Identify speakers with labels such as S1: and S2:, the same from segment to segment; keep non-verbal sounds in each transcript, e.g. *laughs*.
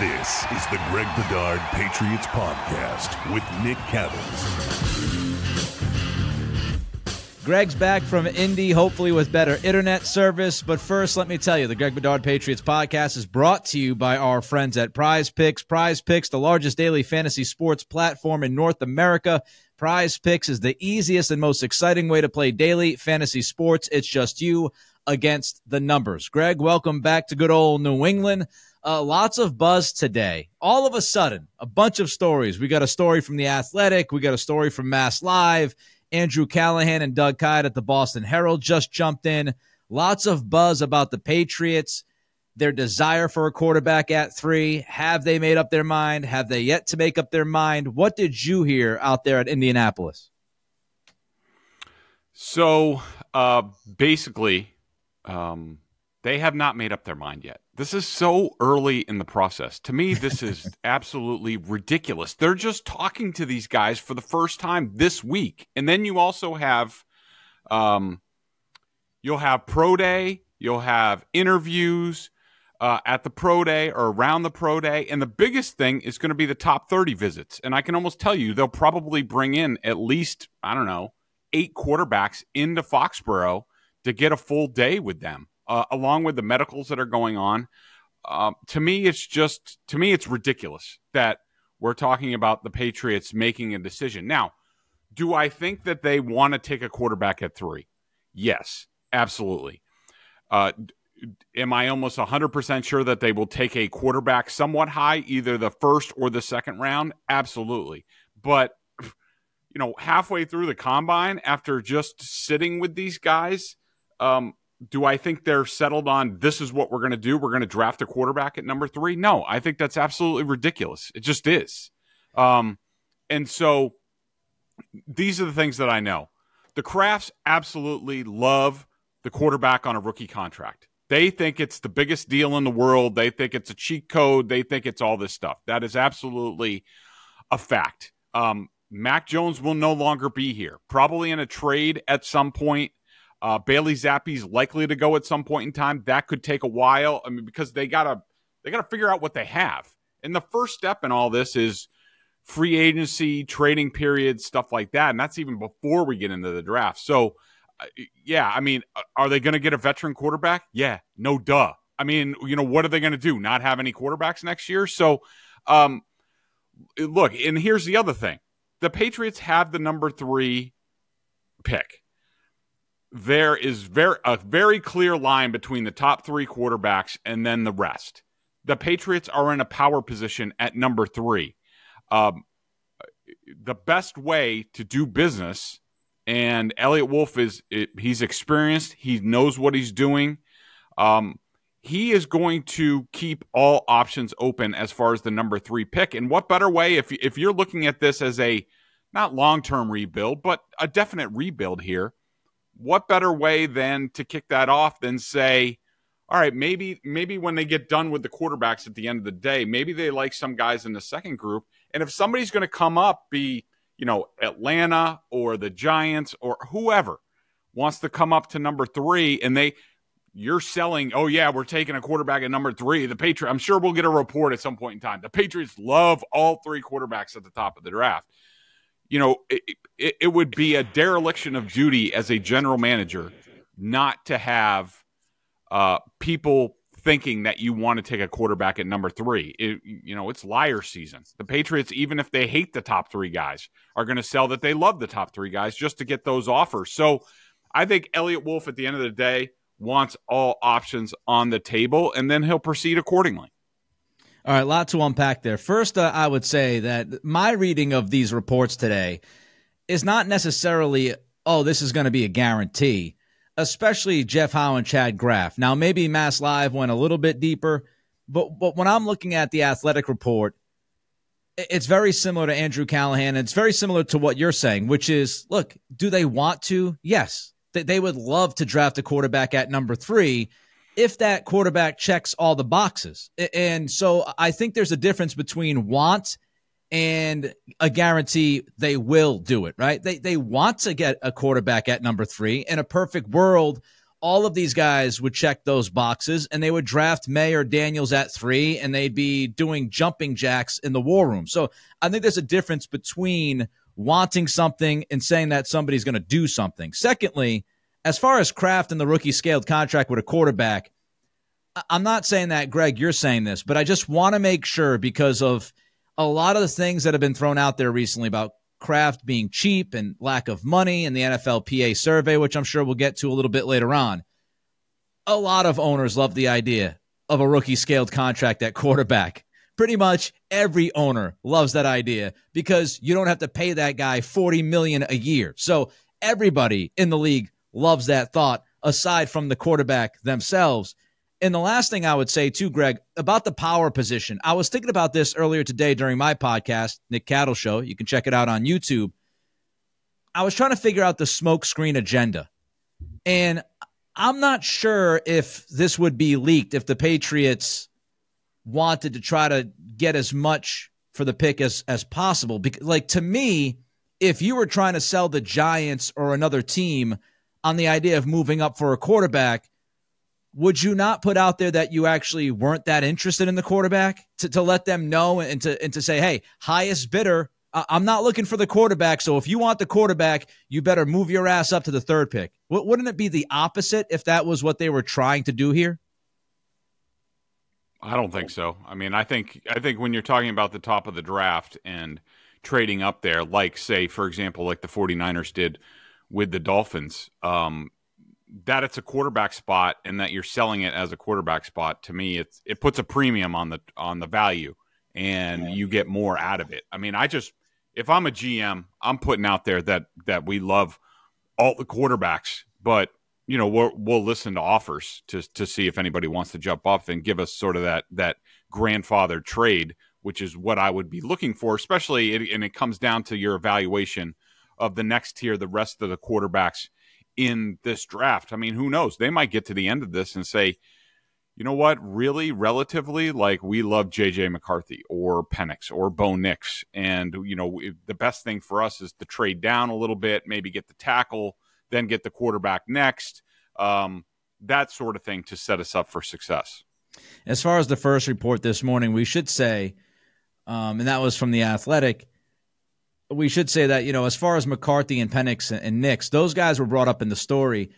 S1: This is the Greg Bedard Patriots Podcast with Nick Cattles.
S2: Greg's back from Indy, hopefully with better internet service. But first, let me tell you the Greg Bedard Patriots podcast is brought to you by our friends at Prize Picks. Prize Picks, the largest daily fantasy sports platform in North America. Prize Picks is the easiest and most exciting way to play daily fantasy sports. It's just you against the numbers. Greg, welcome back to good old New England. Uh, lots of buzz today. All of a sudden, a bunch of stories. We got a story from The Athletic. We got a story from Mass Live. Andrew Callahan and Doug Kyed at the Boston Herald just jumped in. Lots of buzz about the Patriots, their desire for a quarterback at three. Have they made up their mind? Have they yet to make up their mind? What did you hear out there at Indianapolis?
S3: So uh, basically, um, they have not made up their mind yet. This is so early in the process. To me, this is *laughs* absolutely ridiculous. They're just talking to these guys for the first time this week. And then you also have um you'll have pro day, you'll have interviews uh, at the pro day or around the pro day. And the biggest thing is going to be the top 30 visits. And I can almost tell you they'll probably bring in at least, I don't know, eight quarterbacks into Foxborough to get a full day with them uh, along with the medicals that are going on. Uh, to me, it's just to me it's ridiculous that we're talking about the Patriots making a decision. Now, do I think that they want to take a quarterback at three? Yes, absolutely. Uh, am I almost 100% sure that they will take a quarterback somewhat high, either the first or the second round? Absolutely. But, you know, halfway through the combine, after just sitting with these guys, um, do I think they're settled on this is what we're going to do? We're going to draft a quarterback at number three? No, I think that's absolutely ridiculous. It just is. Um, and so these are the things that I know. The Krafts absolutely love the quarterback on a rookie contract. They think it's the biggest deal in the world. They think it's a cheat code. They think it's all this stuff. That is absolutely a fact. Um, Mac Jones will no longer be here, probably in a trade at some point. Uh, Bailey Zappe's likely to go at some point in time. That could take a while. I mean, because they gotta they gotta figure out what they have. And the first step in all this is free agency, trading period, stuff like that. And that's even before we get into the draft. So, uh, yeah, I mean, uh, are they going to get a veteran quarterback? Yeah, no duh. I mean, you know, what are they going to do? Not have any quarterbacks next year? So, um, look, and here's the other thing: the Patriots have the number three pick there is very a very clear line between the top three quarterbacks and then the rest. The Patriots are in a power position at number three. Um, the best way to do business, and Eliot Wolf is he's experienced. He knows what he's doing. Um, he is going to keep all options open as far as the number three pick. And what better way if if you're looking at this as a not long term rebuild, but a definite rebuild here? What better way than to kick that off than say, all right, maybe maybe when they get done with the quarterbacks at the end of the day, maybe they like some guys in the second group. And if somebody's going to come up, be you know Atlanta or the Giants or whoever wants to come up to number three, and they you're selling, oh yeah, we're taking a quarterback at number three. The Patriots, I'm sure we'll get a report at some point in time. The Patriots love all three quarterbacks at the top of the draft you know, it, it, it, would be a dereliction of duty as a general manager not to have uh, people thinking that you want to take a quarterback at number three. It, you know, it's liar season. The Patriots, even if they hate the top three guys, are going to sell that they love the top three guys just to get those offers. So I think Eliot Wolf at the end of the day wants all options on the table, and then he'll proceed accordingly.
S2: All right, lot to unpack there. First, uh, I would say that my reading of these reports today is not necessarily, oh, this is going to be a guarantee, especially Jeff Howe and Chad Graff. Now, maybe Mass Live went a little bit deeper, but, but when I'm looking at the athletic report, it's very similar to Andrew Callahan. And It's very similar to what you're saying, which is look, do they want to? Yes. They would love to draft a quarterback at number three if that quarterback checks all the boxes. And so I think there's a difference between want and a guarantee they will do it, right? They they want to get a quarterback at number 3. In a perfect world, all of these guys would check those boxes and they would draft Maye or Daniels at three and they'd be doing jumping jacks in the war room. So I think there's a difference between wanting something and saying that somebody's going to do something. Secondly, as far as Kraft and the rookie scaled contract with a quarterback, I'm not saying that, Greg, you're saying this, but I just want to make sure because of a lot of the things that have been thrown out there recently about Kraft being cheap and lack of money and the NFLPA survey, which I'm sure we'll get to a little bit later on. A lot of owners love the idea of a rookie scaled contract at quarterback. Pretty much every owner loves that idea because you don't have to pay that guy 40 million a year. So everybody in the league loves that thought aside from the quarterback themselves. And the last thing I would say too, Greg, about the power position. I was thinking about this earlier today during my podcast, Nick Cattle Show. You can check it out on YouTube. I was trying to figure out the smokescreen agenda. And I'm not sure if this would be leaked if the Patriots wanted to try to get as much for the pick as as possible. Because, like to me, if you were trying to sell the Giants or another team on the idea of moving up for a quarterback, would you not put out there that you actually weren't that interested in the quarterback to, to let them know and to and to say, hey, highest bidder, I'm not looking for the quarterback. So if you want the quarterback, you better move your ass up to the third pick. Wouldn't it be the opposite if that was what they were trying to do here?
S3: I don't think so. I mean, I think I think when you're talking about the top of the draft and trading up there, like say, for example, like the 49ers did with the Dolphins, um, that it's a quarterback spot and that you're selling it as a quarterback spot to me it's it puts a premium on the on the value and yeah. you get more out of it. I mean, I just if I'm a GM, I'm putting out there that that we love all the quarterbacks, but you know we'll, we'll listen to offers to to see if anybody wants to jump off and give us sort of that that grandfather trade, which is what I would be looking for, especially and it comes down to your evaluation of the next tier, the rest of the quarterbacks in this draft. I mean, who knows? They might get to the end of this and say, you know what, really, relatively, like we love JJ McCarthy or Penix or Bo Nix. And, you know, the best thing for us is to trade down a little bit, maybe get the tackle, then get the quarterback next. Um, that sort of thing to set us up for success.
S2: As far as the first report this morning, we should say, um, and that was from The Athletic, we should say that, you know, as far as McCarthy and Penix and Nix, those guys were brought up in the story.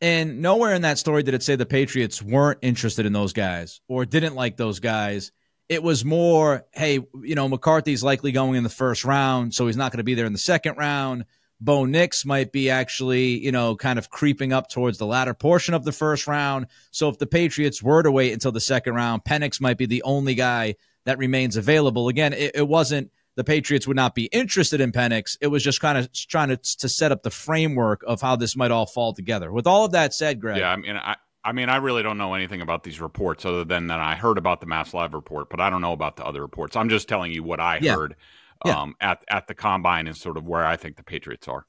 S2: And nowhere in that story did it say the Patriots weren't interested in those guys or didn't like those guys. It was more, hey, you know, McCarthy's likely going in the first round, so he's not going to be there in the second round. Bo Nix might be actually, you know, kind of creeping up towards the latter portion of the first round. So if the Patriots were to wait until the second round, Penix might be the only guy that remains available. Again, it, it wasn't the Patriots would not be interested in Penix. It was just kind of trying to, to set up the framework of how this might all fall together. With all of that said, Greg.
S3: Yeah, I mean, I, I mean, I really don't know anything about these reports other than that I heard about the Mass Live report, but I don't know about the other reports. I'm just telling you what I yeah. heard um, at at the combine and sort of where I think the Patriots are.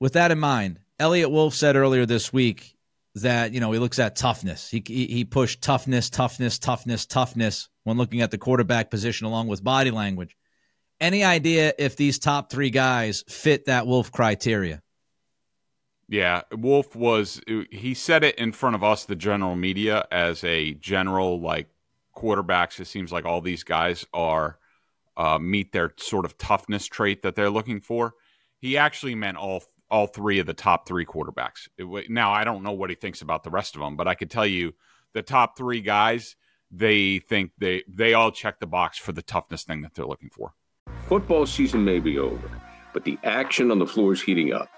S2: With that in mind, Eliot Wolf said earlier this week that you know he looks at toughness. He he pushed toughness, toughness, toughness, toughness when looking at the quarterback position along with body language. Any idea if these top three guys fit that Wolf criteria?
S3: Yeah, Wolf was he said it in front of us, the general media, as a general like quarterbacks. It seems like all these guys are uh, meet their sort of toughness trait that they're looking for. He actually meant all all three of the top three quarterbacks. It, now I don't know what he thinks about the rest of them, but I could tell you the top three guys they think they they all check the box for the toughness thing that they're looking for.
S4: Football season may be over, but the action on the floor is heating up.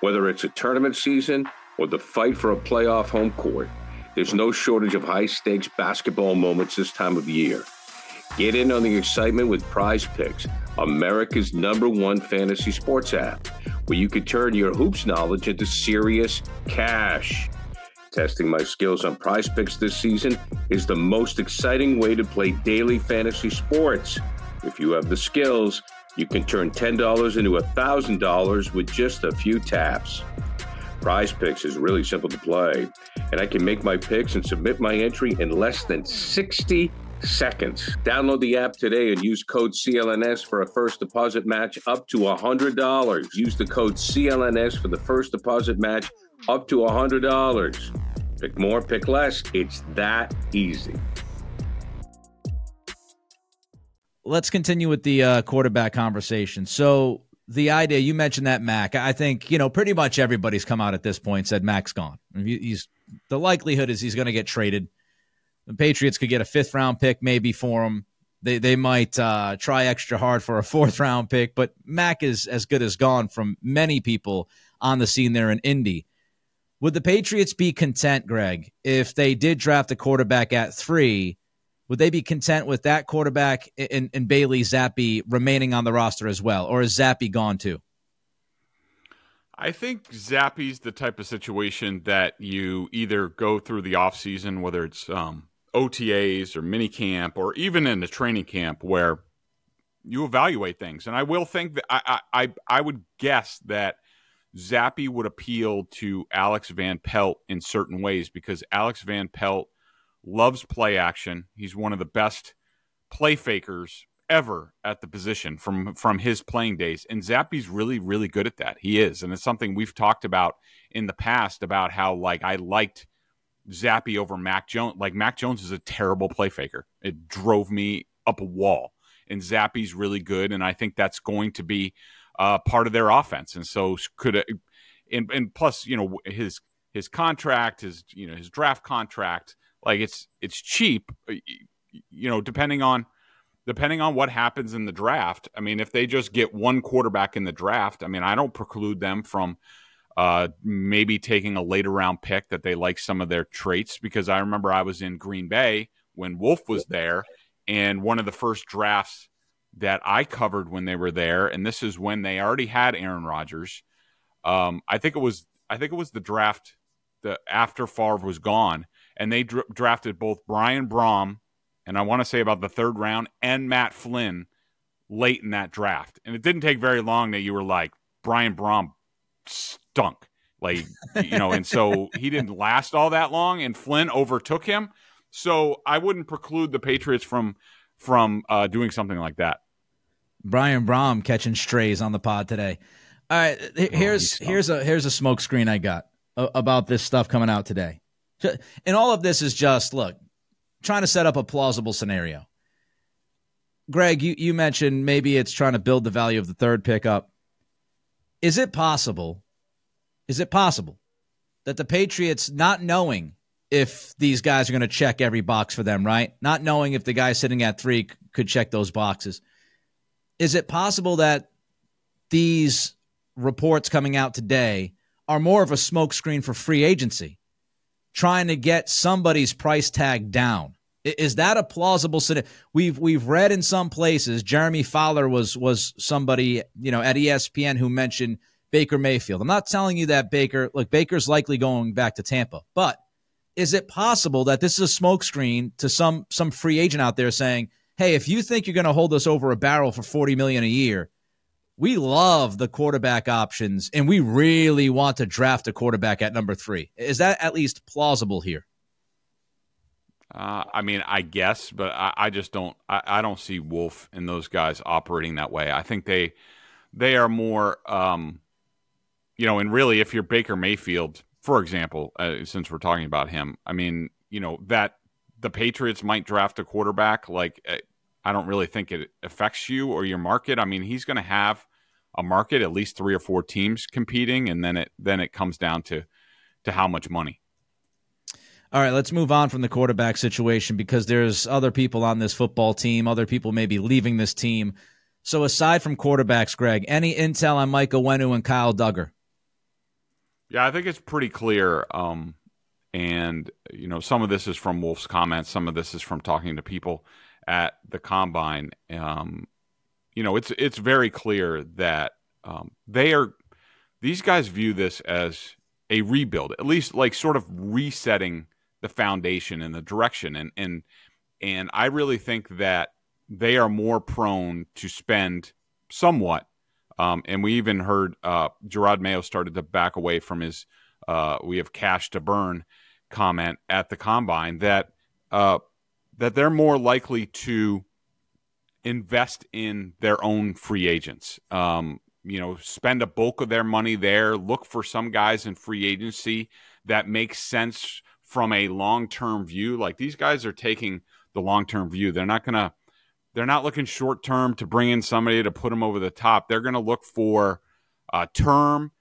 S4: Whether it's a tournament season or the fight for a playoff home court, there's no shortage of high stakes basketball moments this time of year. Get in on the excitement with Prize Picks, America's number one fantasy sports app, where you can turn your hoops knowledge into serious cash. Testing my skills on prize picks this season is the most exciting way to play daily fantasy sports. If you have the skills, you can turn $10 into $1,000 with just a few taps. Prize Picks is really simple to play, and I can make my picks and submit my entry in less than 60 seconds. Download the app today and use code CLNS for a first deposit match up to $100. Use the code CLNS for the first deposit match up to $100. Pick more, pick less. It's that easy.
S2: Let's continue with the uh, quarterback conversation. So, the idea you mentioned that Mac, I think you know pretty much everybody's come out at this point said Mac's gone. He's the likelihood is he's going to get traded. The Patriots could get a fifth round pick maybe for him. They they might uh, try extra hard for a fourth round pick, but Mac is as good as gone from many people on the scene there in Indy. Would the Patriots be content, Greg, if they did draft a quarterback at three? Would they be content with that quarterback and, and Bailey Zappe remaining on the roster as well, or is Zappe gone too?
S3: I think Zappe's the type of situation that you either go through the offseason, whether it's um, OTAs or mini camp or even in the training camp where you evaluate things. And I will think that I I I would guess that Zappe would appeal to Alex Van Pelt in certain ways because Alex Van Pelt loves play action. He's one of the best play fakers ever at the position from from his playing days. And Zappe's really, really good at that. He is. And it's something we've talked about in the past about how like I liked Zappe over Mac Jones. Like Mac Jones is a terrible play faker. It drove me up a wall. And Zappe's really good, and I think that's going to be uh, part of their offense. And so could it, and, and plus you know his his contract, his you know his draft contract, like it's it's cheap. Uh, you know, depending on depending on what happens in the draft. I mean, if they just get one quarterback in the draft, I mean, I don't preclude them from uh, maybe taking a later round pick that they like some of their traits because I remember I was in Green Bay when Wolf was there, and one of the first drafts that I covered when they were there, and this is when they already had Aaron Rodgers. Um, I think it was I think it was the draft the after Favre was gone, and they dr- drafted both Brian Brohm and I want to say about the third round and Matt Flynn late in that draft, and it didn't take very long that you were like Brian Brohm stunk. Like, you know, and so *laughs* he didn't last all that long, and Flynn overtook him. So I wouldn't preclude the Patriots from from uh, doing something like that.
S2: Brian Brohm catching strays on the pod today. All right, oh, here's oh, here's a here's a smoke screen I got about this stuff coming out today. And all of this is just look, trying to set up a plausible scenario. Greg, you, you mentioned maybe it's trying to build the value of the third pickup. Is it possible? Is it possible that the Patriots, not knowing if these guys are going to check every box for them, right? Not knowing if the guy sitting at three could check those boxes. Is it possible that these reports coming out today are more of a smokescreen for free agency, trying to get somebody's price tag down? Is that a plausible scenario? We've we've read in some places. Jeremy Fowler was was somebody you know at ESPN who mentioned Baker Mayfield. I'm not telling you that Baker. Look, Baker's likely going back to Tampa, but is it possible that this is a smokescreen to some some free agent out there saying, "Hey, if you think you're going to hold us over a barrel for 40 million a year, we love the quarterback options, and we really want to draft a quarterback at number three. Is that at least plausible here?
S3: Uh, I mean, I guess, but I, I just don't. I, I, don't see Wolf and those guys operating that way. I think they they are more, um, you know, and really, if you're Baker Mayfield, for example, uh, since we're talking about him, I mean, you know that the Patriots might draft a quarterback. Like, uh, I don't really think it affects you or your market. I mean, he's going to have a market, at least three or four teams competing, and then it then it comes down to to how much money.
S2: All right, let's move on from the quarterback situation because there's other people on this football team. Other people maybe leaving this team. So aside from quarterbacks, Greg, any intel on Mike Onwenu and Kyle Dugger?
S3: Yeah, I think it's pretty clear. Um, and you know, some of this is from Wolf's comments. Some of this is from talking to people at the combine. Um, you know, it's it's very clear that um, they are. These guys view this as a rebuild, at least like sort of resetting the foundation and the direction and and and I really think that they are more prone to spend somewhat. Um, and we even heard uh, Jerod Mayo started to back away from his uh, "we have cash to burn" comment at the combine that uh, that they're more likely to invest in their own free agents. Um, you know, spend a bulk of their money there, look for some guys in free agency that makes sense from a long term view. Like these guys are taking the long term view. They're not going to, they're not looking short term to bring in somebody to put them over the top. They're going to look for uh, term,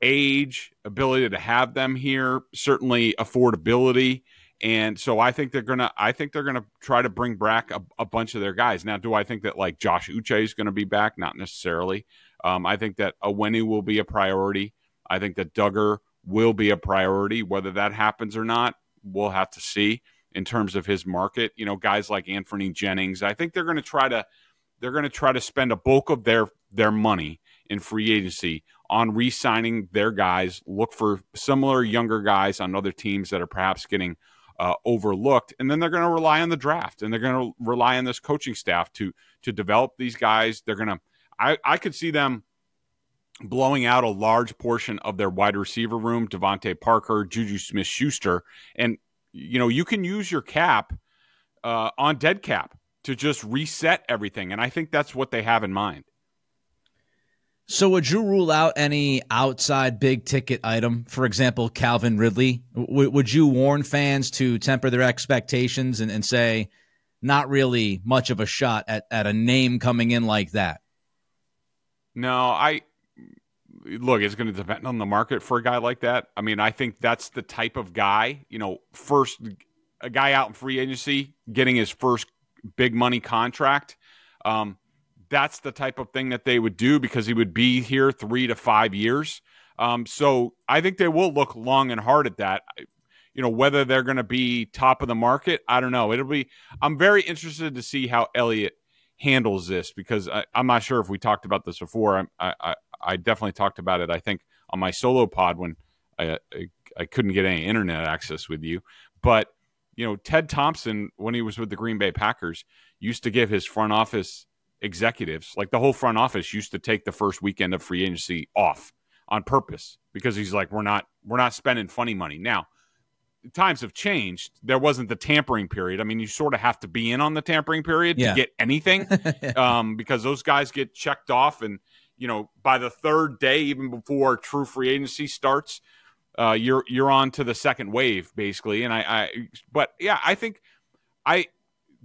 S3: age, ability to have them here, certainly affordability. And so I think they're gonna. I think they're gonna try to bring back a, a bunch of their guys. Now, do I think that like Josh Uche is going to be back? Not necessarily. Um, I think that Onwenu will be a priority. I think that Dugger will be a priority. Whether that happens or not, we'll have to see in terms of his market. You know, guys like Anfernee Jennings. I think they're going to try to they're going to try to spend a bulk of their their money in free agency on re-signing their guys. Look for similar younger guys on other teams that are perhaps getting uh, overlooked, and then they're going to rely on the draft and they're going to rely on this coaching staff to to develop these guys. They're going to, I I could see them blowing out a large portion of their wide receiver room, DeVante Parker, Juju Smith Schuster, and you know you can use your cap uh, on dead cap to just reset everything, and I think that's what they have in mind.
S2: So, would you rule out any outside big ticket item? For example, Calvin Ridley. W- would you warn fans to temper their expectations and, and, say, not really much of a shot at, at a name coming in like that?
S3: No, I look, it's going to depend on the market for a guy like that. I mean, I think that's the type of guy, you know, first, a guy out in free agency getting his first big money contract. Um, that's the type of thing that they would do because he would be here three to five years. Um, so I think they will look long and hard at that. You know, whether they're going to be top of the market, I don't know. It'll be. I'm very interested to see how Eliot handles this because I, am not sure if we talked about this before. I, I I definitely talked about it. I think on my solo pod when I, I I couldn't get any internet access with you, but you know Ted Thompson when he was with the Green Bay Packers used to give his front office executives, like the whole front office, used to take the first weekend of free agency off on purpose because he's like, we're not we're not spending funny money now. Times have changed. There wasn't the tampering period. I mean, you sort of have to be in on the tampering period yeah. to get anything, *laughs* um, because those guys get checked off, and you know by the third day, even before true free agency starts, uh, you're you're on to the second wave basically. And I, I, but yeah, I think I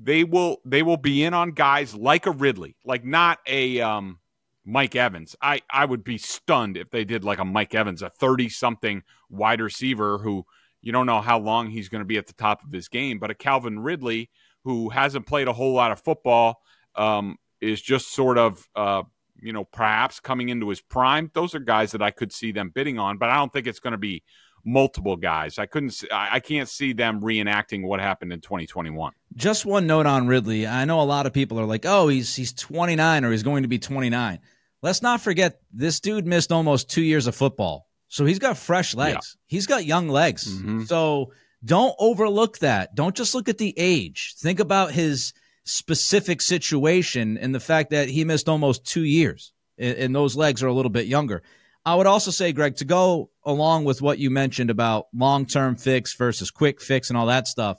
S3: they will they will be in on guys like a Ridley, like not a um, Mike Evans. I I would be stunned if they did like a Mike Evans, a 30 something wide receiver who you don't know how long he's going to be at the top of his game, but a Calvin Ridley who hasn't played a whole lot of football um, is just sort of uh, you know perhaps coming into his prime. Those are guys that I could see them bidding on, but I don't think it's going to be multiple guys. I couldn't. I can't see them reenacting what happened in 2021.
S2: Just one note on Ridley. I know a lot of people are like, "Oh, he's he's 29 or he's going to be 29." Let's not forget this dude missed almost two years of football, so he's got fresh legs. Yeah. He's got young legs. Mm-hmm. So don't overlook that. Don't just look at the age. Think about his specific situation and the fact that he missed almost two years, and, and those legs are a little bit younger. I would also say, Greg, to go along with what you mentioned about long term fix versus quick fix and all that stuff,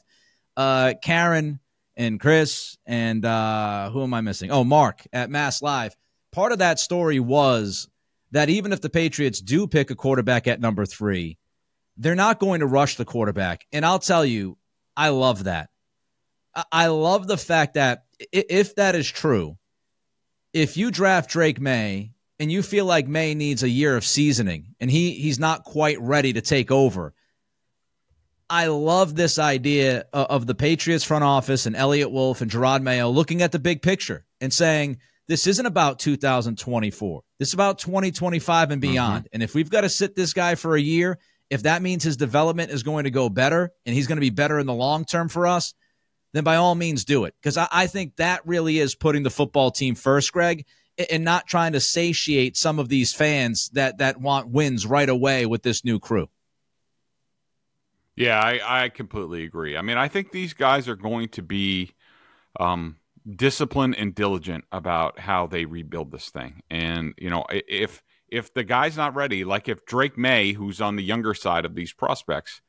S2: uh, Karen and Chris and uh, who am I missing? Oh, Mark at Mass Live. Part of that story was that even if the Patriots do pick a quarterback at number three, they're not going to rush the quarterback. And I'll tell you, I love that. I love the fact that if that is true, if you draft Drake Maye and you feel like Maye needs a year of seasoning and he he's not quite ready to take over. I love this idea of the Patriots front office and Eliot Wolf and Jerod Mayo looking at the big picture and saying this isn't about 2024. This is about 2025 and beyond. Mm-hmm. And if we've got to sit this guy for a year, if that means his development is going to go better and he's going to be better in the long term for us, then by all means do it. Because I, I think that really is putting the football team first, Greg and not trying to satiate some of these fans that that want wins right away with this new crew.
S3: Yeah, I, I completely agree. I mean, I think these guys are going to be um, disciplined and diligent about how they rebuild this thing. And you know, if if the guy's not ready, like if Drake Maye, who's on the younger side of these prospects,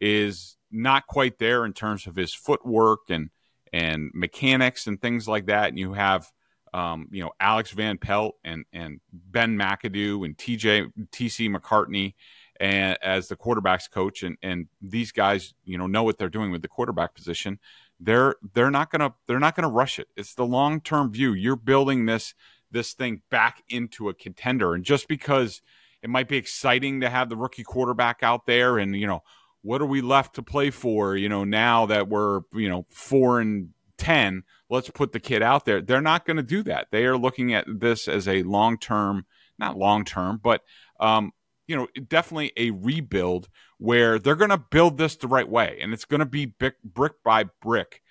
S3: is not quite there in terms of his footwork and and mechanics and things like that, and you have um, you know, Alex Van Pelt and and Ben McAdoo and TJ TC McCartney and as the quarterbacks coach and and these guys, you know, know what they're doing with the quarterback position. They're they're not gonna they're not gonna rush it. It's the long term view. You're building this this thing back into a contender, and just because it might be exciting to have the rookie quarterback out there, and you know, what are we left to play for? You know, now that we're you know four and 10, let's put the kid out there. They're not going to do that. They are looking at this as a long term, not long term, but, um, you know, definitely a rebuild where they're going to build this the right way. And it's going to be brick, brick by brick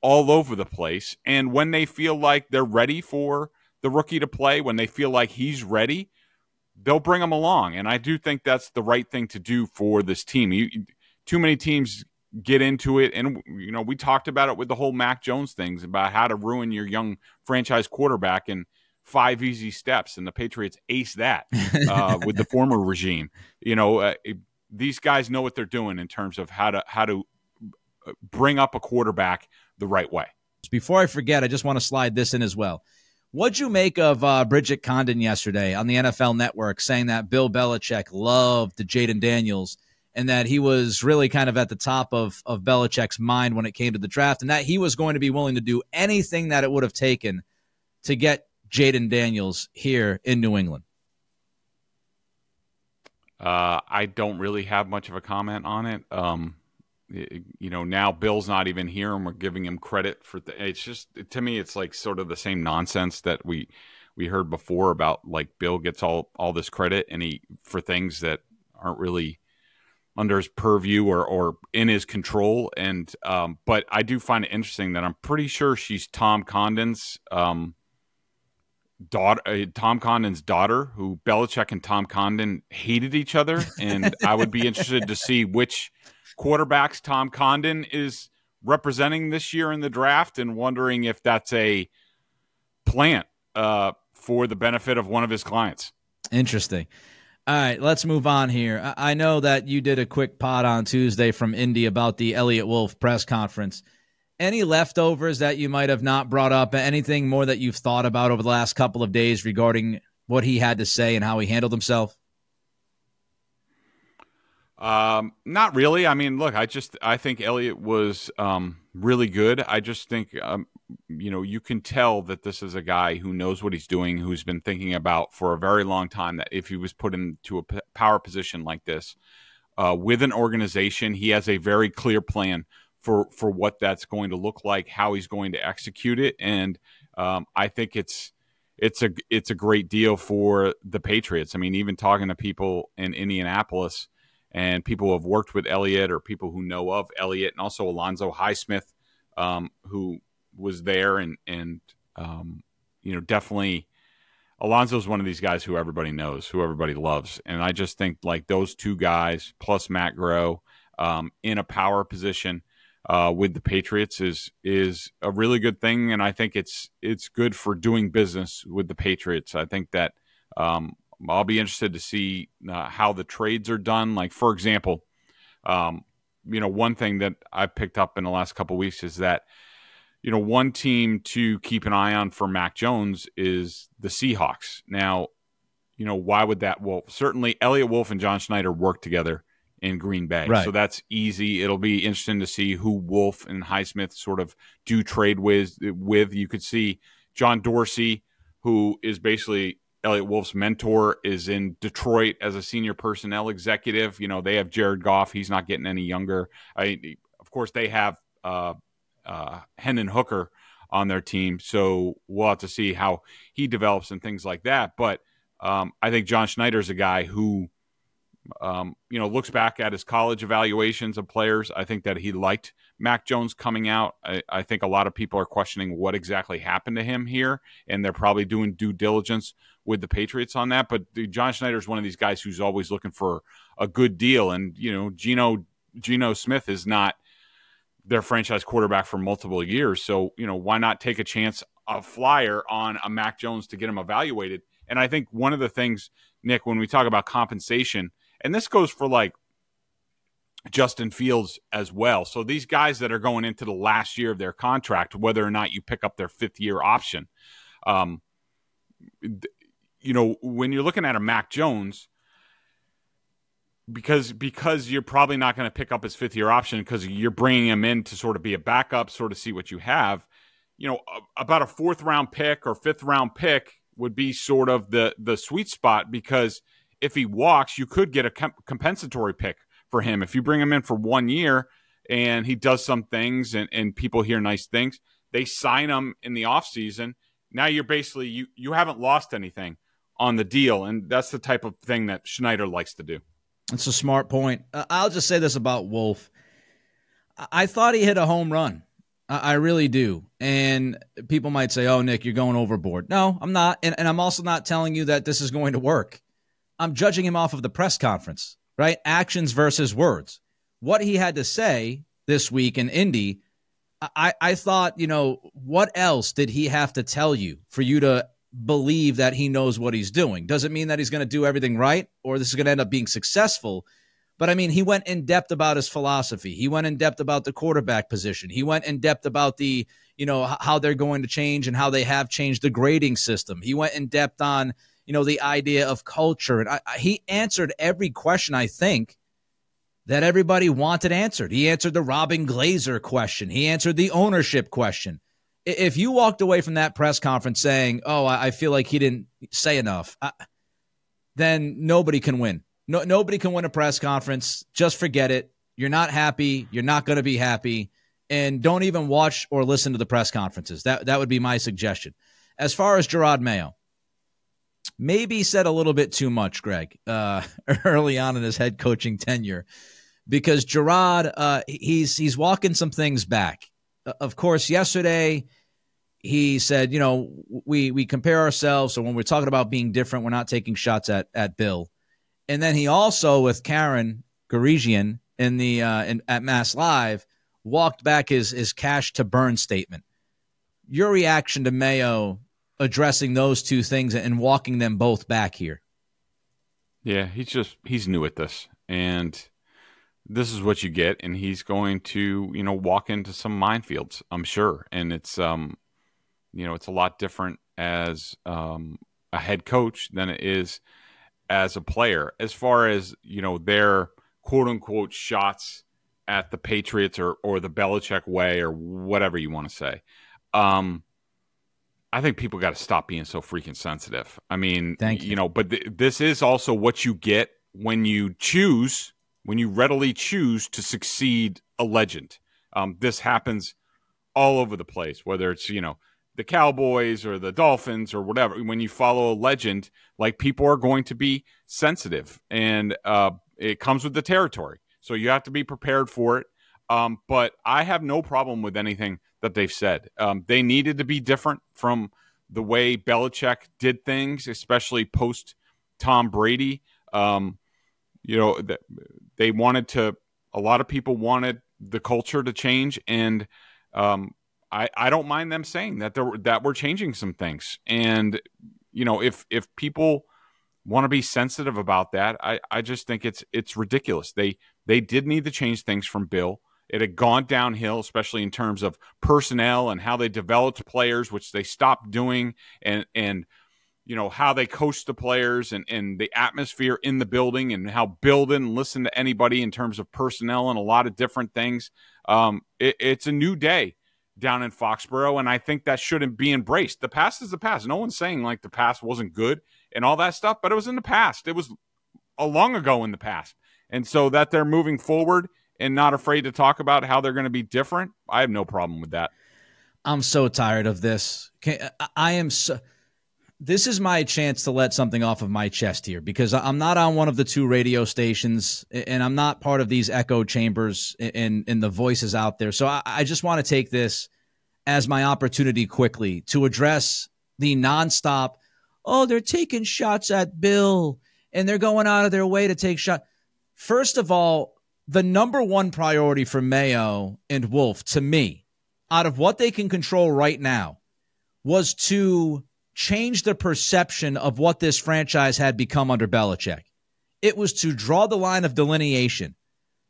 S3: all over the place. And when they feel like they're ready for the rookie to play, when they feel like he's ready, they'll bring him along. And I do think that's the right thing to do for this team. You, too many teams get into it. And, you know, we talked about it with the whole Mac Jones things about how to ruin your young franchise quarterback in five easy steps. And the Patriots ace that *laughs* uh, with the former regime. You know, uh, these guys know what they're doing in terms of how to, how to uh, bring up a quarterback the right way.
S2: Before I forget, I just want to slide this in as well. What'd you make of uh, Bridget Condon yesterday on the NFL Network saying that Bill Belichick loved Jayden Daniels – and that he was really kind of at the top of, of Belichick's mind when it came to the draft, and that he was going to be willing to do anything that it would have taken to get Jayden Daniels here in New England?
S3: Uh, I don't really have much of a comment on it. Um, it, you know, now Bill's not even here, and we're giving him credit for. The, it's just to me, it's like sort of the same nonsense that we we heard before about like Bill gets all all this credit and he for things that aren't really under his purview or or in his control. And um, but I do find it interesting that I'm pretty sure she's Tom Condon's um, daughter, uh, Tom Condon's daughter, who Belichick and Tom Condon hated each other, and *laughs* I would be interested to see which quarterbacks Tom Condon is representing this year in the draft, and wondering if that's a plant uh, for the benefit of one of his clients.
S2: Interesting. All right, let's move on here. I know that you did a quick pod on Tuesday from Indy about the Eliot Wolf press conference. Any leftovers that you might have not brought up? Anything more that you've thought about over the last couple of days regarding what he had to say and how he handled himself?
S3: Um, not really. I mean, look, I just I think Eliot was um, really good. I just think um, you know, you can tell that this is a guy who knows what he's doing, who's been thinking about for a very long time that if he was put into a p- power position like this uh, with an organization, he has a very clear plan for for what that's going to look like, how he's going to execute it, and um, I think it's it's a it's a great deal for the Patriots. I mean, even talking to people in Indianapolis and people who have worked with Eliot or people who know of Eliot, and also Alonzo Highsmith, um, who was there and and um, you know definitely Alonzo's one of these guys who everybody knows, who everybody loves, and I just think like those two guys plus Matt Groh um, in a power position uh, with the Patriots is is a really good thing, and I think it's it's good for doing business with the Patriots. I think that um, I'll be interested to see uh, how the trades are done. Like for example, um, you know, one thing that I picked up in the last couple weeks is that you know, one team to keep an eye on for Mac Jones is the Seahawks. Now, you know, why would that? Well, certainly Eliot Wolf and John Schneider work together in Green Bay. Right. So that's easy. It'll be interesting to see who Wolf and Highsmith sort of do trade with. With you could see John Dorsey, who is basically Eliot Wolf's mentor, is in Detroit as a senior personnel executive. You know, they have Jared Goff. He's not getting any younger. I, of course, they have uh, uh, Hendon Hooker on their team. So we'll have to see how he develops and things like that. But um, I think John Schneider is a guy who, um, you know, looks back at his college evaluations of players. I think that he liked Mac Jones coming out. I, I think a lot of people are questioning what exactly happened to him here, and they're probably doing due diligence with the Patriots on that. But John Schneider is one of these guys who's always looking for a good deal, and you know, Geno Geno Smith is not their franchise quarterback for multiple years. So, you know, why not take a chance, a flyer on a Mac Jones to get him evaluated? And I think one of the things, Nick, when we talk about compensation, and this goes for like Justin Fields as well. So these guys that are going into the last year of their contract, whether or not you pick up their fifth year option, Um, you know, when you're looking at a Mac Jones, because because you're probably not going to pick up his fifth year option because you're bringing him in to sort of be a backup, sort of see what you have. You know, about a fourth round pick or fifth round pick would be sort of the the sweet spot because if he walks, you could get a comp- compensatory pick for him if you bring him in for one year and he does some things and, and people hear nice things. They sign him in the offseason. Now you're basically you you haven't lost anything on the deal, and that's the type of thing that Schneider likes to do.
S2: It's a smart point. I'll just say this about Wolf. I thought he hit a home run. I really do. And people might say, oh, Nick, you're going overboard. No, I'm not. And, and, I'm also not telling you that this is going to work. I'm judging him off of the press conference, right? Actions versus words. What he had to say this week in Indy, I, I thought, you know, what else did he have to tell you for you to believe that he knows what he's doing. Doesn't mean that he's going to do everything right or this is going to end up being successful. But I mean, he went in depth about his philosophy. He went in depth about the quarterback position. He went in depth about the, you know, how they're going to change and how they have changed the grading system. He went in depth on, you know, the idea of culture. And I, I, he answered every question, I think, that everybody wanted answered. He answered the Robin Glazer question. He answered the ownership question if you walked away from that press conference saying, "Oh, I feel like he didn't say enough," then nobody can win. No, nobody can win a press conference. Just forget it. You're not happy. You're not going to be happy, and don't even watch or listen to the press conferences. That that would be my suggestion. As far as Jerod Mayo, maybe said a little bit too much, Greg, uh, *laughs* early on in his head coaching tenure, because Jerod, uh, he's he's walking some things back of course, yesterday he said, you know, we we compare ourselves. So when we're talking about being different, we're not taking shots at at Bill. And then he also, with Karen Guregian in the uh, in, at Mass Live, walked back his his cash to burn statement. Your reaction to Mayo addressing those two things and walking them both back here?
S3: Yeah, he's just he's new at this, and this is what you get, and he's going to, you know, walk into some minefields, I'm sure. And it's, um, you know, it's a lot different as um, a head coach than it is as a player. As far as you know, their quote unquote shots at the Patriots or or the Belichick way or whatever you want to say. Um, I think people got to stop being so freaking sensitive. I mean,
S2: Thank you.
S3: you know, but th- this is also what you get when you choose when you readily choose to succeed a legend. Um, this happens all over the place, whether it's, you know, the Cowboys or the Dolphins or whatever. When you follow a legend, like people are going to be sensitive and uh, it comes with the territory. So you have to be prepared for it. Um, but I have no problem with anything that they've said. Um, they needed to be different from the way Belichick did things, especially post Tom Brady. Um, you know, they wanted to. A lot of people wanted the culture to change, and um, I I don't mind them saying that they that we're changing some things. And you know, if if people want to be sensitive about that, I I just think it's it's ridiculous. They they did need to change things from Bill. It had gone downhill, especially in terms of personnel and how they developed players, which they stopped doing, and and you know how they coach the players and, and the atmosphere in the building and how build and listen to anybody in terms of personnel and a lot of different things um, it, it's a new day down in foxborough and i think that shouldn't be embraced. The past is the past. No one's saying like the past wasn't good and all that stuff but it was in the past. It was a long ago in the past. And so that they're moving forward and not afraid to talk about how they're going to be different i have no problem with that.
S2: I'm so tired of this. I am so this is my chance to let something off of my chest here because I'm not on one of the two radio stations and I'm not part of these echo chambers and, and the voices out there. So I, I just want to take this as my opportunity quickly to address the nonstop, oh, they're taking shots at Bill and they're going out of their way to take shots. First of all, the number one priority for Mayo and Wolf to me, out of what they can control right now, was to change the perception of what this franchise had become under Belichick. It was to draw the line of delineation.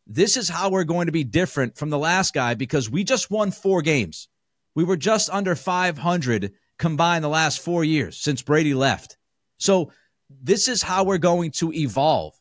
S2: This is how we're going to be different from the last guy because we just won four games. We were just under 500 combined the last four years since Brady left. So this is how we're going to evolve.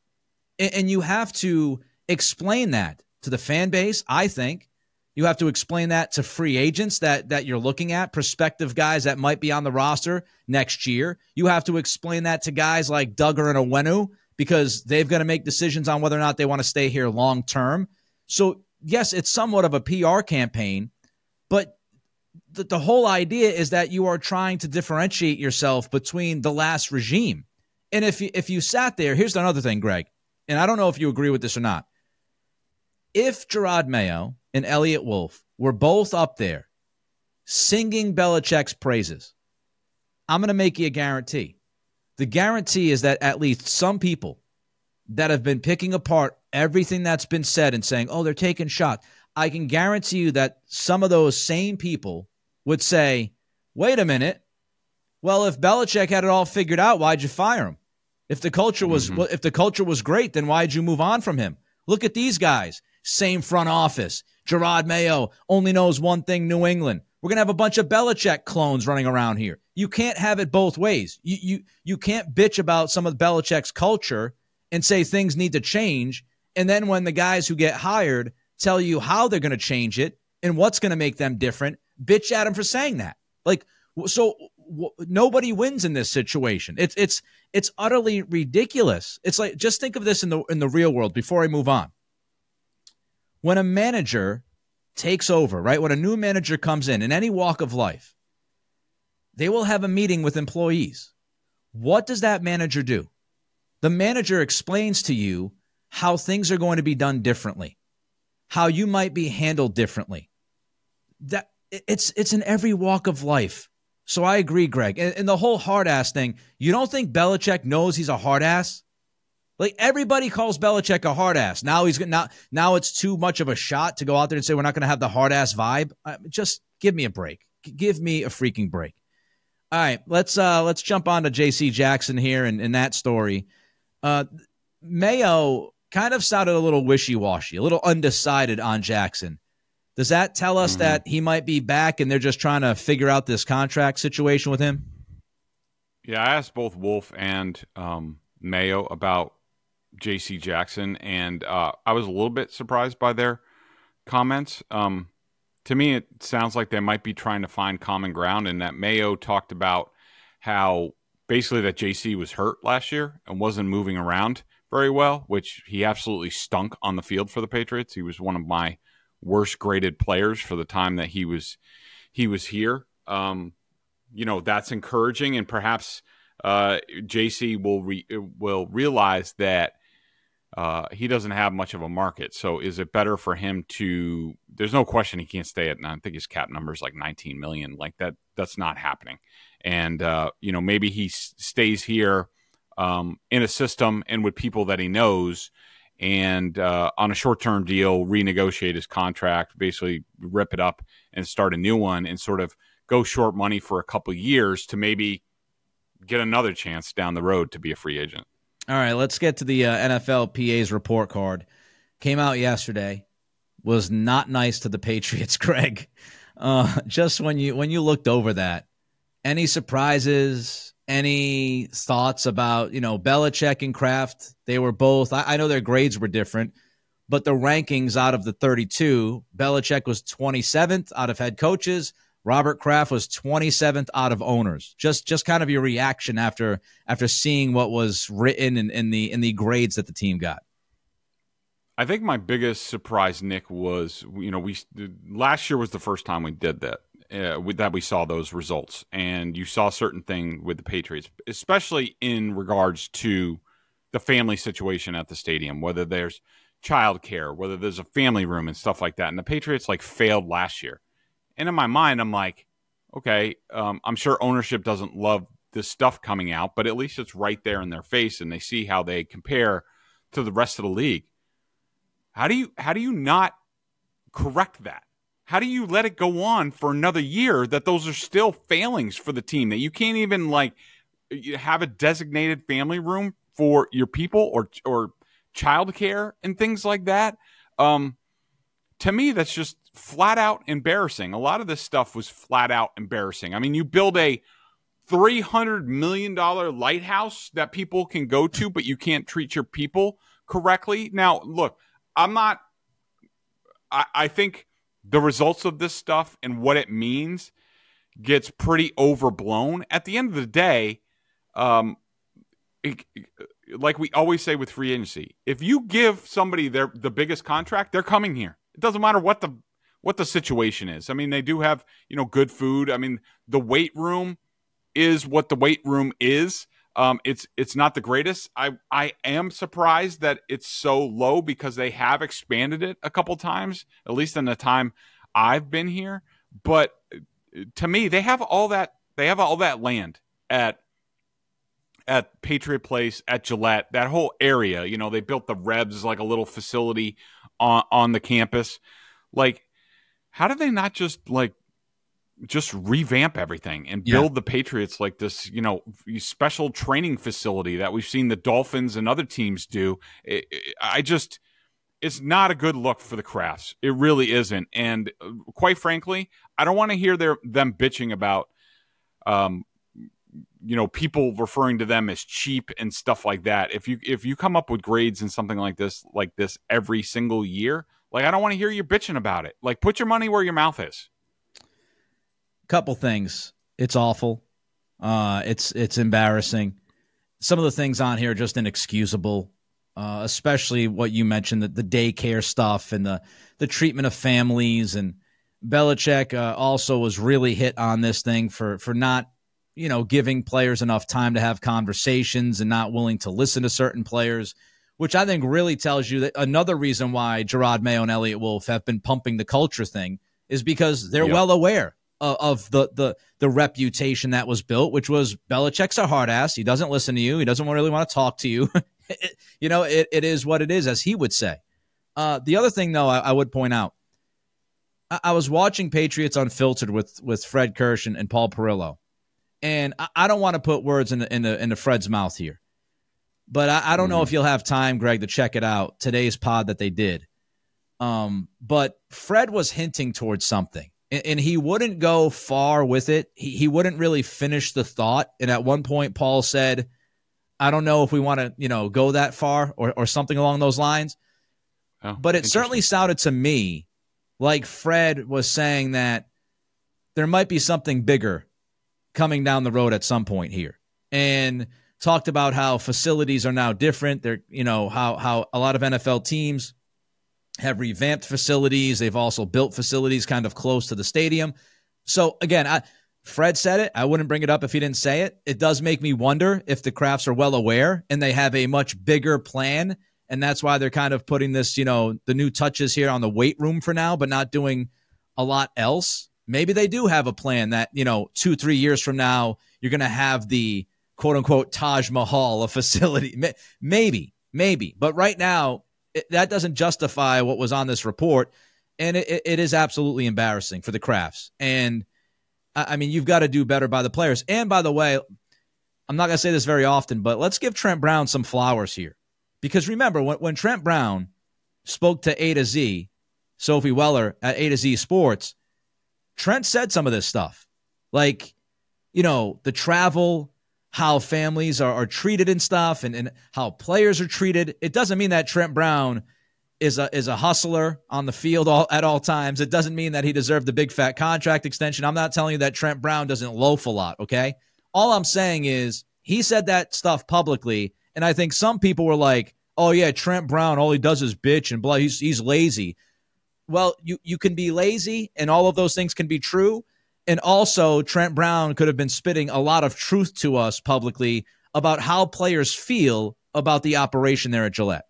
S2: And, you have to explain that to the fan base, I think. You have to explain that to free agents that that you're looking at, prospective guys that might be on the roster next year. You have to explain that to guys like Dugger and Onwenu because they've got to make decisions on whether or not they want to stay here long term. So yes, it's somewhat of a PR campaign, but the, the whole idea is that you are trying to differentiate yourself between the last regime. And if you, if you sat there, here's another thing, Greg, and I don't know if you agree with this or not. If Jerod Mayo and Eliot Wolf were both up there singing Belichick's praises, I'm going to make you a guarantee. The guarantee is that at least some people that have been picking apart everything that's been said and saying, oh, they're taking shots, I can guarantee you that some of those same people would say, wait a minute. Well, if Belichick had it all figured out, why'd you fire him? If the culture was mm-hmm. if the culture was great, then why'd you move on from him? Look at these guys. Same front office. Jerod Mayo only knows one thing New England. We're gonna have a bunch of Belichick clones running around here. You can't have it both ways. You you you can't bitch about some of Belichick's culture and say things need to change, and then when the guys who get hired tell you how they're going to change it and what's going to make them different, bitch at them for saying that. Like so, w- nobody wins in this situation. It's it's it's utterly ridiculous. It's like just think of this in the in the real world. Before I move on, when a manager takes over, right? When a new manager comes in in any walk of life, they will have a meeting with employees. What does that manager do? The manager explains to you how things are going to be done differently, how you might be handled differently. That it's it's in every walk of life. So I agree, Greg. And, and the whole hard ass thing, you don't think Belichick knows he's a hard ass? Like everybody calls Belichick a hard ass. Now he's now now it's too much of a shot to go out there and say we're not going to have the hard ass vibe. Uh, just give me a break. Give me a freaking break. All right, let's uh let's jump on to J.C. Jackson here and, and that story. Uh, Mayo kind of sounded a little wishy washy, a little undecided on Jackson. Does that tell us mm-hmm. that he might be back and they're just trying to figure out this contract situation with him?
S3: Yeah, I asked both Wolf and um, Mayo about J.C. Jackson, and uh, I was a little bit surprised by their comments. Um, to me, it sounds like they might be trying to find common ground, and that Mayo talked about how basically that JC was hurt last year and wasn't moving around very well, which he absolutely stunk on the field for the Patriots. He was one of my worst graded players for the time that he was he was here. Um, you know that's encouraging, and perhaps uh, JC will re- will realize that uh, he doesn't have much of a market. So is it better for him to? There's no question he can't stay at. I think his cap number is like 19 million. Like that. That's not happening. And uh, you know maybe he s- stays here um, in a system and with people that he knows. And uh, on a short term deal, renegotiate his contract, basically rip it up and start a new one, and sort of go short money for a couple years to maybe get another chance down the road to be a free agent.
S2: All right, let's get to the uh, NFLPA's report card. Came out yesterday. Was not nice to the Patriots, *laughs* Greg. Uh, just when you when you looked over that, any surprises? Any thoughts about you know Belichick and Kraft? They were both. I, I know their grades were different, but the rankings out of the 32, Belichick was 27th out of head coaches. Robert Kraft was 27th out of owners. Just just kind of your reaction after after seeing what was written in, in the in the grades that the team got.
S3: I think my biggest surprise, Nick, was you know we last year was the first time we did that uh, that we saw those results, and you saw certain thing with the Patriots, especially in regards to the family situation at the stadium, whether there's childcare, whether there's a family room and stuff like that. And the Patriots like failed last year and in my mind, I'm like, okay, um, I'm sure ownership doesn't love this stuff coming out, but at least it's right there in their face, and they see how they compare to the rest of the league. How do you how do you not correct that? How do you let it go on for another year that those are still failings for the team that you can't even like have a designated family room for your people or or childcare and things like that? Um, to me, that's just flat out embarrassing. A lot of this stuff was flat out embarrassing. I mean, you build a three hundred million dollar lighthouse that people can go to, but you can't treat your people correctly. Now, look, I'm not. I, I think the results of this stuff and what it means gets pretty overblown. At the end of the day, um, it, like we always say with free agency, if you give somebody their the biggest contract, they're coming here. It doesn't matter what the what the situation is. I mean, they do have you know good food. I mean, the weight room is what the weight room is. Um, it's it's not the greatest. I I am surprised that it's so low because they have expanded it a couple times, at least in the time I've been here. But uh, to me, they have all that they have all that land at at Patriot Place, at Gillette, that whole area. You know, they built the Revs like a little facility on on the campus. Like, how did they not just like just revamp everything and build yeah. the Patriots like this, you know, special training facility that we've seen the Dolphins and other teams do? It, it, I just, it's not a good look for the Krafts. It really isn't. And uh, quite frankly, I don't want to hear their them bitching about um, you know people referring to them as cheap and stuff like that if you if you come up with grades and something like this like this every single year like i don't want to hear you bitching about it. Like put your money where your mouth is.
S2: Couple things. It's awful. Uh it's it's embarrassing. Some of the things on here are just inexcusable uh especially what you mentioned that the daycare stuff and the the treatment of families. And Belichick uh, also was really hit on this thing for for not you know, giving players enough time to have conversations and not willing to listen to certain players, which I think really tells you that another reason why Jerod Mayo and Eliot Wolf have been pumping the culture thing is because they're yep. well aware of, of, the, the the reputation that was built, which was Belichick's a hard ass. He doesn't listen to you. He doesn't really want to talk to you. *laughs* you know, it, it is what it is, as he would say. Uh, the other thing, though, I, I would point out, I, I, was watching Patriots Unfiltered with with Fred Kirsch and, and Paul Perillo and I, I don't want to put words in the, in the, in the Fred's mouth here, but I, I don't mm. know if you'll have time, Greg, to check it out. Today's pod that they did. Um, but Fred was hinting towards something, and, and he wouldn't go far with it. He, he wouldn't really finish the thought. And at one point, Paul said, "I don't know if we want to, you know, go that far or or something along those lines." Oh, but it certainly sounded to me like Fred was saying that there might be something bigger coming down the road at some point here. And talked about how facilities are now different. They're, you know, how how a lot of NFL teams have revamped facilities. They've also built facilities kind of close to the stadium. So again, I Fred said it. I wouldn't bring it up if he didn't say it. It does make me wonder if the Krafts are well aware and they have a much bigger plan. And that's why they're kind of putting this, you know, the new touches here on the weight room for now, but not doing a lot else maybe they do have a plan that, you know, two, three years from now, you're going to have the quote unquote Taj Mahal, a facility. *laughs* Maybe, maybe. But right now, it, that doesn't justify what was on this report. And it, it is absolutely embarrassing for the Krafts. And I mean, you've got to do better by the players. And by the way, I'm not going to say this very often, but let's give Trent Brown some flowers here. Because remember, when, when Trent Brown spoke to A to Z, Sophie Weller at A to Z Sports, Trent said some of this stuff, like, you know, the travel, how families are, are treated and stuff, and, and how players are treated. It doesn't mean that Trent Brown is a is a hustler on the field all, at all times. It doesn't mean that he deserved the big fat contract extension. I'm not telling you that Trent Brown doesn't loaf a lot. Okay, all I'm saying is he said that stuff publicly, and I think some people were like, "Oh yeah, Trent Brown, all he does is bitch and blah. He's he's lazy." well, you, you can be lazy and all of those things can be true. And also, Trent Brown could have been spitting a lot of truth to us publicly about how players feel about the operation there at Gillette.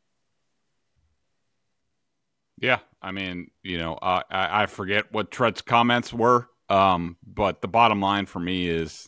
S3: Yeah, I mean, you know, uh, I, I forget what Trent's comments were, um, but the bottom line for me is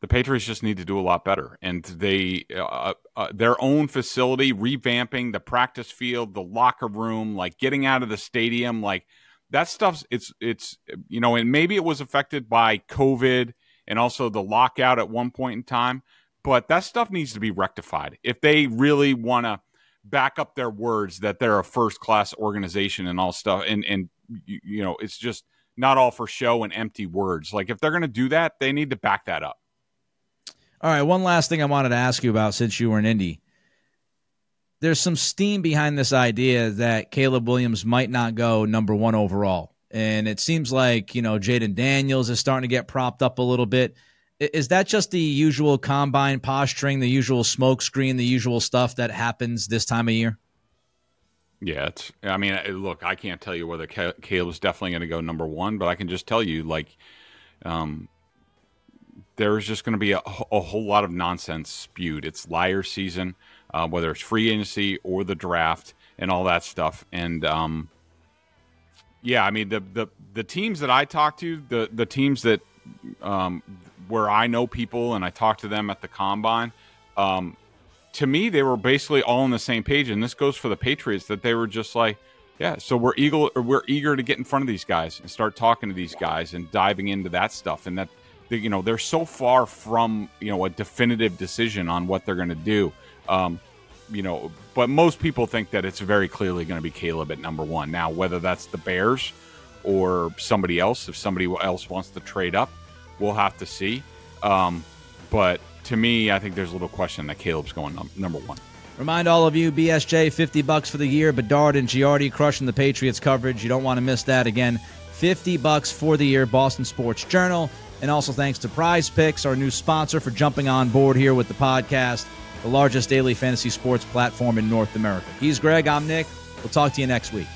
S3: the Patriots just need to do a lot better, and they uh, uh, their own facility, revamping the practice field, the locker room, like getting out of the stadium, like that stuff's it's it's you know, and maybe it was affected by COVID and also the lockout at one point in time, but that stuff needs to be rectified if they really want to back up their words that they're a first class organization and all stuff, and and you know, it's just not all for show and empty words. Like if they're going to do that, they need to back that up.
S2: All right, one last thing I wanted to ask you about since you were in Indy. There's some steam behind this idea that Caleb Williams might not go number one overall. And it seems like, you know, Jayden Daniels is starting to get propped up a little bit. Is that just the usual combine posturing, the usual smoke screen, the usual stuff that happens this time of year?
S3: Yeah, it's. I mean, look, I can't tell you whether Caleb's definitely going to go number one, but I can just tell you, like, um, there's just going to be a, a, whole lot of nonsense spewed. It's liar season, uh, whether it's free agency or the draft and all that stuff. And um, yeah, I mean the the the teams that I talk to, the the teams that um, where I know people and I talk to them at the combine. Um, to me, they were basically all on the same page, and this goes for the Patriots that they were just like, yeah, so we're eager we're eager to get in front of these guys and start talking to these guys and diving into that stuff, and that you know they're so far from you know a definitive decision on what they're going to do. Um, you know, but most people think that it's very clearly going to be Caleb at number one. Now, whether that's the Bears or somebody else, if somebody else wants to trade up, we'll have to see. Um, but to me, I think there's a little question that Caleb's going num- number one.
S2: Remind all of you, BSJ, 50 bucks for the year. Bedard and Giardi crushing the Patriots coverage. You don't want to miss that. Again, 50 bucks for the year, Boston Sports Journal. And also thanks to PrizePicks, our new sponsor, for jumping on board here with the podcast, the largest daily fantasy sports platform in North America. He's Greg. I'm Nick. We'll talk to you next week.